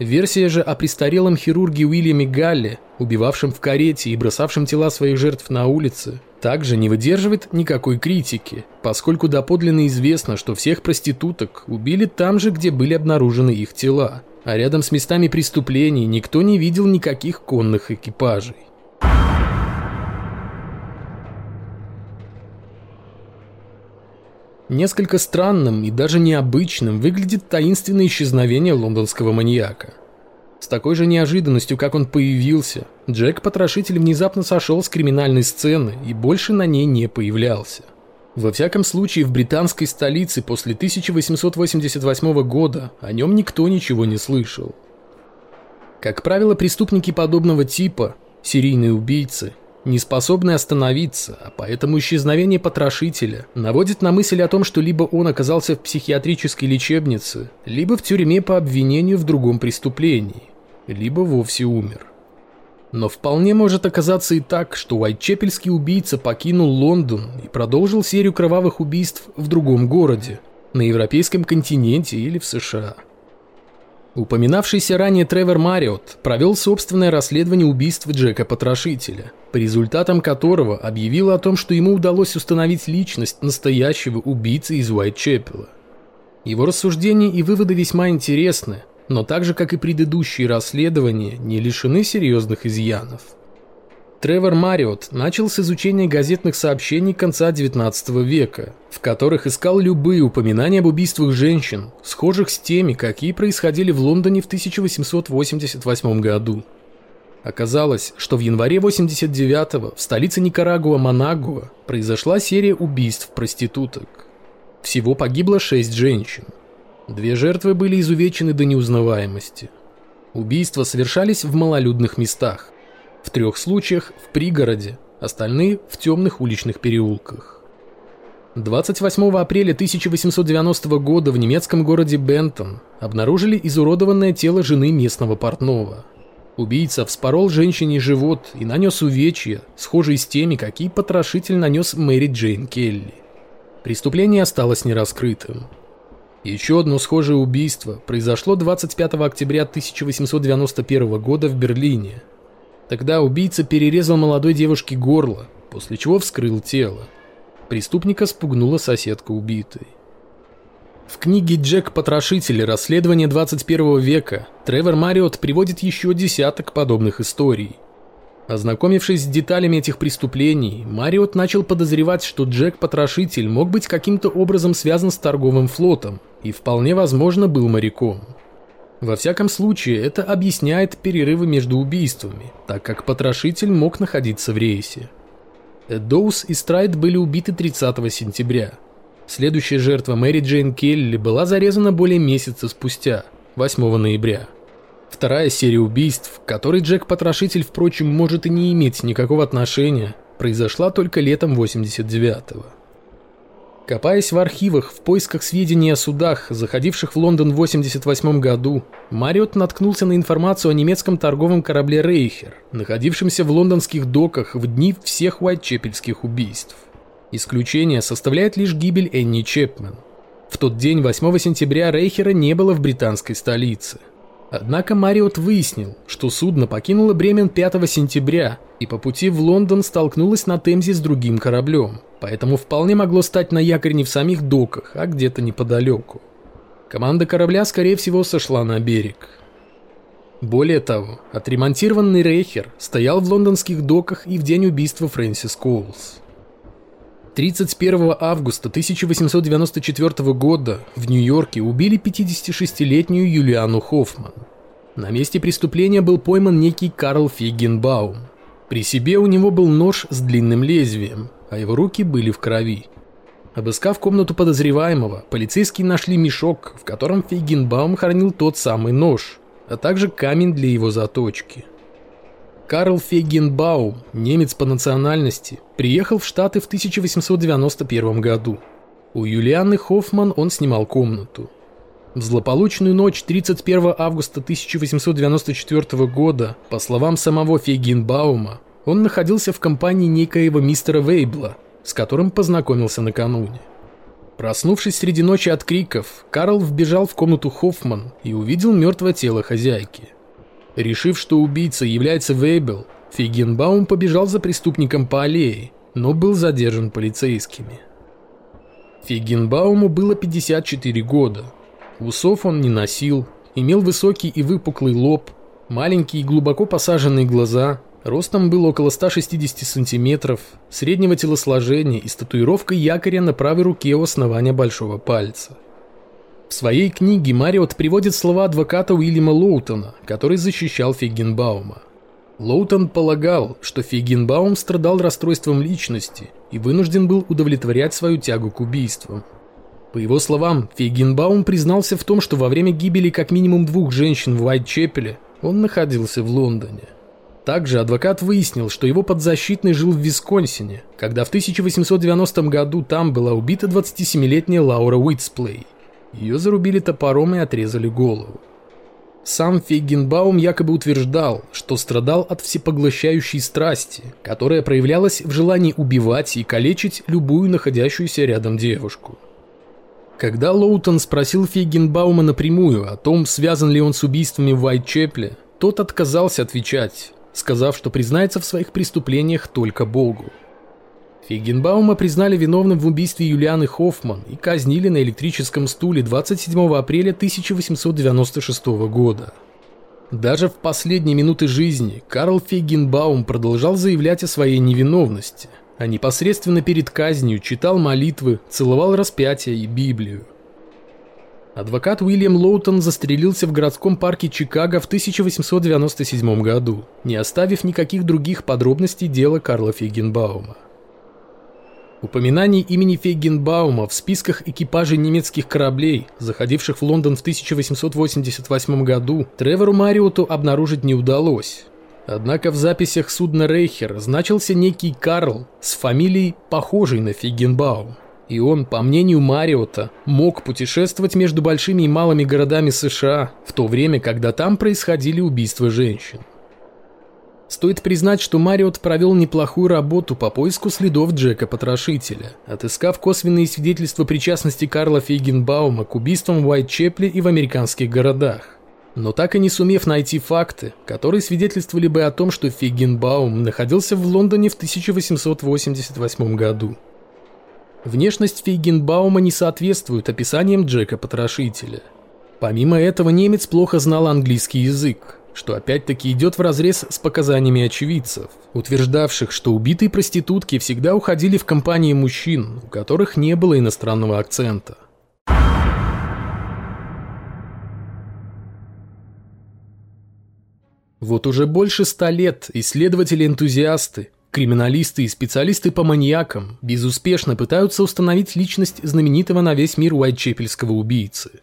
[SPEAKER 1] Версия же о престарелом хирурге Уильяме Галле, убивавшем в карете и бросавшем тела своих жертв на улице, также не выдерживает никакой критики, поскольку доподлинно известно, что всех проституток убили там же, где были обнаружены их тела, а рядом с местами преступлений никто не видел никаких конных экипажей. Несколько странным и даже необычным выглядит таинственное исчезновение лондонского маньяка. С такой же неожиданностью, как он появился, Джек-потрошитель внезапно сошел с криминальной сцены и больше на ней не появлялся. Во всяком случае, в британской столице после 1888 года о нем никто ничего не слышал. Как правило, преступники подобного типа, серийные убийцы, не способны остановиться, а поэтому исчезновение потрошителя наводит на мысль о том, что либо он оказался в психиатрической лечебнице, либо в тюрьме по обвинению в другом преступлении, либо вовсе умер. Но вполне может оказаться и так, что Уайтчепельский убийца покинул Лондон и продолжил серию кровавых убийств в другом городе, на европейском континенте или в США. Упоминавшийся ранее Тревор Мариот провел собственное расследование убийства Джека-потрошителя, по результатам которого объявил о том, что ему удалось установить личность настоящего убийцы из Уайтчепела. Его рассуждения и выводы весьма интересны, но так же, как и предыдущие расследования, не лишены серьезных изъянов. Тревор Мариот начал с изучения газетных сообщений конца XIX века, в которых искал любые упоминания об убийствах женщин, схожих с теми, какие происходили в Лондоне в 1888 году. Оказалось, что в январе 89-го в столице Никарагуа Манагуа произошла серия убийств проституток. Всего погибло шесть женщин. Две жертвы были изувечены до неузнаваемости. Убийства совершались в малолюдных местах, в трех случаях в пригороде, остальные в темных уличных переулках. 28 апреля 1890 года в немецком городе Бентон обнаружили изуродованное тело жены местного портного. Убийца вспорол женщине живот и нанес увечья, схожие с теми, какие потрошитель нанес Мэри Джейн Келли. Преступление осталось нераскрытым. Еще одно схожее убийство произошло 25 октября 1891 года в Берлине – Тогда убийца перерезал молодой девушке горло, после чего вскрыл тело. Преступника спугнула соседка убитой. В книге «Джек Потрошитель. Расследование 21 века» Тревор Мариот приводит еще десяток подобных историй. Ознакомившись с деталями этих преступлений, Мариот начал подозревать, что Джек-потрошитель мог быть каким-то образом связан с торговым флотом и вполне возможно был моряком. Во всяком случае, это объясняет перерывы между убийствами, так как потрошитель мог находиться в рейсе. Доус и Страйт были убиты 30 сентября. Следующая жертва Мэри Джейн Келли была зарезана более месяца спустя, 8 ноября. Вторая серия убийств, к которой Джек-потрошитель, впрочем, может и не иметь никакого отношения, произошла только летом 89-го. Копаясь в архивах в поисках сведений о судах, заходивших в Лондон в 88 году, Мариот наткнулся на информацию о немецком торговом корабле «Рейхер», находившемся в лондонских доках в дни всех уайтчепельских убийств. Исключение составляет лишь гибель Энни Чепмен. В тот день, 8 сентября, Рейхера не было в британской столице – Однако Мариот выяснил, что судно покинуло Бремен 5 сентября и по пути в Лондон столкнулось на Темзе с другим кораблем, поэтому вполне могло стать на якорь не в самих доках, а где-то неподалеку. Команда корабля, скорее всего, сошла на берег. Более того, отремонтированный Рейхер стоял в лондонских доках и в день убийства Фрэнсис Коулс. 31 августа 1894 года в Нью-Йорке убили 56-летнюю Юлиану Хоффман. На месте преступления был пойман некий Карл Фигенбаум. При себе у него был нож с длинным лезвием, а его руки были в крови. Обыскав комнату подозреваемого, полицейские нашли мешок, в котором Фейгенбаум хранил тот самый нож, а также камень для его заточки. Карл Фейгенбаум, немец по национальности, приехал в Штаты в 1891 году. У Юлианы Хоффман он снимал комнату. В злополучную ночь 31 августа 1894 года, по словам самого Фейгенбаума, он находился в компании некоего мистера Вейбла, с которым познакомился накануне. Проснувшись среди ночи от криков, Карл вбежал в комнату Хоффман и увидел мертвое тело хозяйки. Решив, что убийца является Вейбел, Фейгенбаум побежал за преступником по аллее, но был задержан полицейскими. Фейгенбауму было 54 года. Усов он не носил, имел высокий и выпуклый лоб, маленькие и глубоко посаженные глаза, ростом был около 160 сантиметров, среднего телосложения и с татуировкой якоря на правой руке у основания большого пальца. В своей книге Мариот приводит слова адвоката Уильяма Лоутона, который защищал Фейгенбаума. Лоутон полагал, что Фейгенбаум страдал расстройством личности и вынужден был удовлетворять свою тягу к убийствам. По его словам, Фейгенбаум признался в том, что во время гибели как минимум двух женщин в Уайтчепеле он находился в Лондоне. Также адвокат выяснил, что его подзащитный жил в Висконсине, когда в 1890 году там была убита 27-летняя Лаура Уитсплей. Ее зарубили топором и отрезали голову. Сам Фейгенбаум якобы утверждал, что страдал от всепоглощающей страсти, которая проявлялась в желании убивать и калечить любую находящуюся рядом девушку. Когда Лоутон спросил Фейгенбаума напрямую о том, связан ли он с убийствами в Уайтчепле, тот отказался отвечать, сказав, что признается в своих преступлениях только Богу. Фейгенбаума признали виновным в убийстве Юлианы Хоффман и казнили на электрическом стуле 27 апреля 1896 года. Даже в последние минуты жизни Карл Фейгенбаум продолжал заявлять о своей невиновности, а непосредственно перед казнью читал молитвы, целовал распятие и Библию. Адвокат Уильям Лоутон застрелился в городском парке Чикаго в 1897 году, не оставив никаких других подробностей дела Карла Фейгенбаума. Упоминаний имени Фейгенбаума в списках экипажей немецких кораблей, заходивших в Лондон в 1888 году, Тревору Мариоту обнаружить не удалось. Однако в записях судна Рейхер значился некий Карл с фамилией, похожей на Фейгенбаум. И он, по мнению Мариота, мог путешествовать между большими и малыми городами США в то время, когда там происходили убийства женщин. Стоит признать, что Мариот провел неплохую работу по поиску следов Джека-потрошителя, отыскав косвенные свидетельства причастности Карла Фейгенбаума к убийствам в Уайтчепле и в американских городах. Но так и не сумев найти факты, которые свидетельствовали бы о том, что Фейгенбаум находился в Лондоне в 1888 году. Внешность Фейгенбаума не соответствует описаниям Джека-потрошителя. Помимо этого, немец плохо знал английский язык, что опять-таки идет вразрез с показаниями очевидцев, утверждавших, что убитые проститутки всегда уходили в компании мужчин, у которых не было иностранного акцента. Вот уже больше ста лет исследователи-энтузиасты, криминалисты и специалисты по маньякам безуспешно пытаются установить личность знаменитого на весь мир Уайтчепельского убийцы.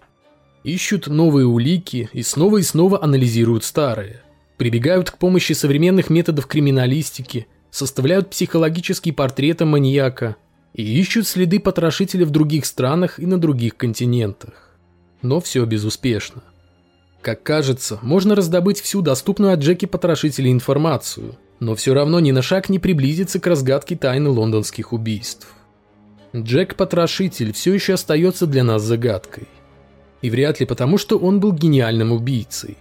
[SPEAKER 1] Ищут новые улики и снова и снова анализируют старые. Прибегают к помощи современных методов криминалистики, составляют психологический портрет маньяка и ищут следы потрошителя в других странах и на других континентах. Но все безуспешно. Как кажется, можно раздобыть всю доступную от Джеки Потрошителя информацию, но все равно ни на шаг не приблизиться к разгадке тайны лондонских убийств. Джек Потрошитель все еще остается для нас загадкой. И вряд ли потому, что он был гениальным убийцей.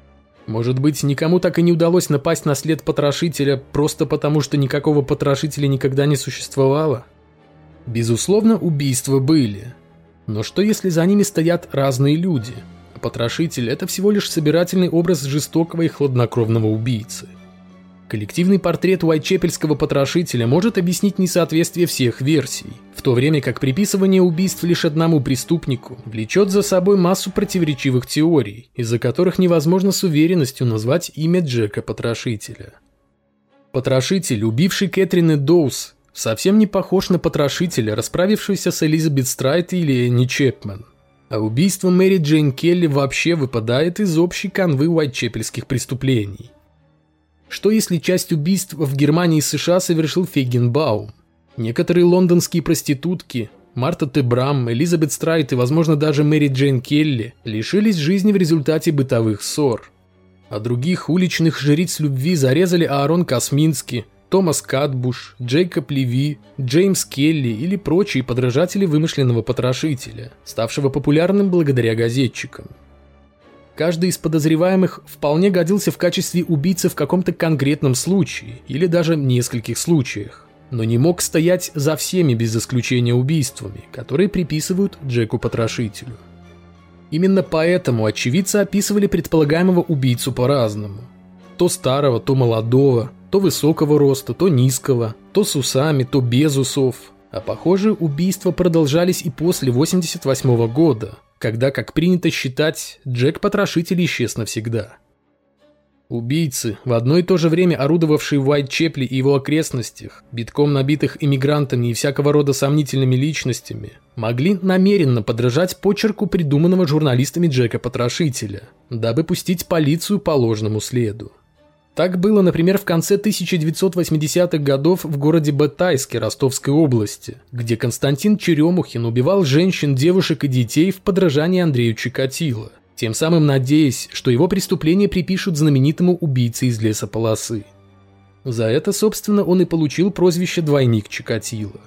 [SPEAKER 1] Может быть, никому так и не удалось напасть на след потрошителя просто потому, что никакого потрошителя никогда не существовало? Безусловно, убийства были. Но что если за ними стоят разные люди – Потрошитель – это всего лишь собирательный образ жестокого и хладнокровного убийцы. Коллективный портрет Уайтчепельского потрошителя может объяснить несоответствие всех версий, в то время как приписывание убийств лишь одному преступнику влечет за собой массу противоречивых теорий, из-за которых невозможно с уверенностью назвать имя Джека-потрошителя. Потрошитель, убивший Кэтрин Эддоус, совсем не похож на потрошителя, расправившегося с Элизабет Страйд или Энни Чепмен. А убийство Мэри Джейн Келли вообще выпадает из общей канвы уайтчепельских преступлений. Что если часть убийств в Германии и США совершил Фейгенбаум? Некоторые лондонские проститутки, Марта Тэбрам, Элизабет Страйд и, возможно, даже Мэри Джейн Келли лишились жизни в результате бытовых ссор. А других уличных жриц любви зарезали Аарон Косминский, Томас Катбуш, Джейкоб Леви, Джеймс Келли или прочие подражатели вымышленного потрошителя, ставшего популярным благодаря газетчикам. Каждый из подозреваемых вполне годился в качестве убийцы в каком-то конкретном случае или даже нескольких случаях, но не мог стоять за всеми без исключения убийствами, которые приписывают Джеку-потрошителю. Именно поэтому очевидцы описывали предполагаемого убийцу по-разному. То старого, то молодого, то высокого роста, то низкого, то с усами, то без усов. А похоже, убийства продолжались и после 88 -го года, когда, как принято считать, Джек-потрошитель исчез навсегда. Убийцы, в одно и то же время орудовавшие в Уайт-Чепли и его окрестностях, битком набитых иммигрантами и всякого рода сомнительными личностями, могли намеренно подражать почерку придуманного журналистами Джека-потрошителя, дабы пустить полицию по ложному следу. Так было, например, в конце 1980-х годов в городе Батайске Ростовской области, где Константин Черемухин убивал женщин, девушек и детей в подражании Андрею Чикатило, тем самым надеясь, что его преступление припишут знаменитому убийце из лесополосы. За это, собственно, он и получил прозвище «двойник Чикатило».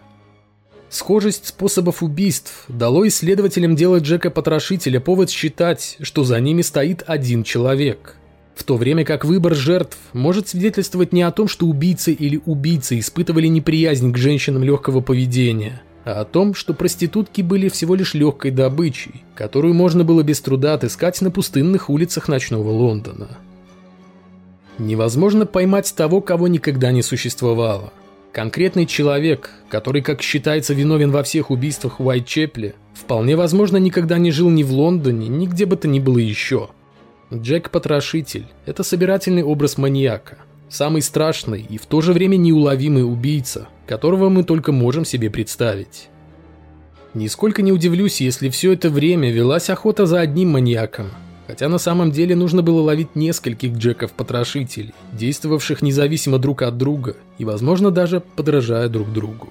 [SPEAKER 1] Схожесть способов убийств дало исследователям дела Джека Потрошителя повод считать, что за ними стоит один человек – в то время как выбор жертв может свидетельствовать не о том, что убийцы или убийцы испытывали неприязнь к женщинам легкого поведения, а о том, что проститутки были всего лишь легкой добычей, которую можно было без труда отыскать на пустынных улицах ночного Лондона. Невозможно поймать того, кого никогда не существовало. Конкретный человек, который, как считается, виновен во всех убийствах в Уайтчепле, вполне возможно никогда не жил ни в Лондоне, ни где бы то ни было еще – Джек-потрошитель – это собирательный образ маньяка, самый страшный и в то же время неуловимый убийца, которого мы только можем себе представить. Нисколько не удивлюсь, если все это время велась охота за одним маньяком, хотя на самом деле нужно было ловить нескольких Джеков-потрошителей, действовавших независимо друг от друга и, возможно, даже подражая друг другу.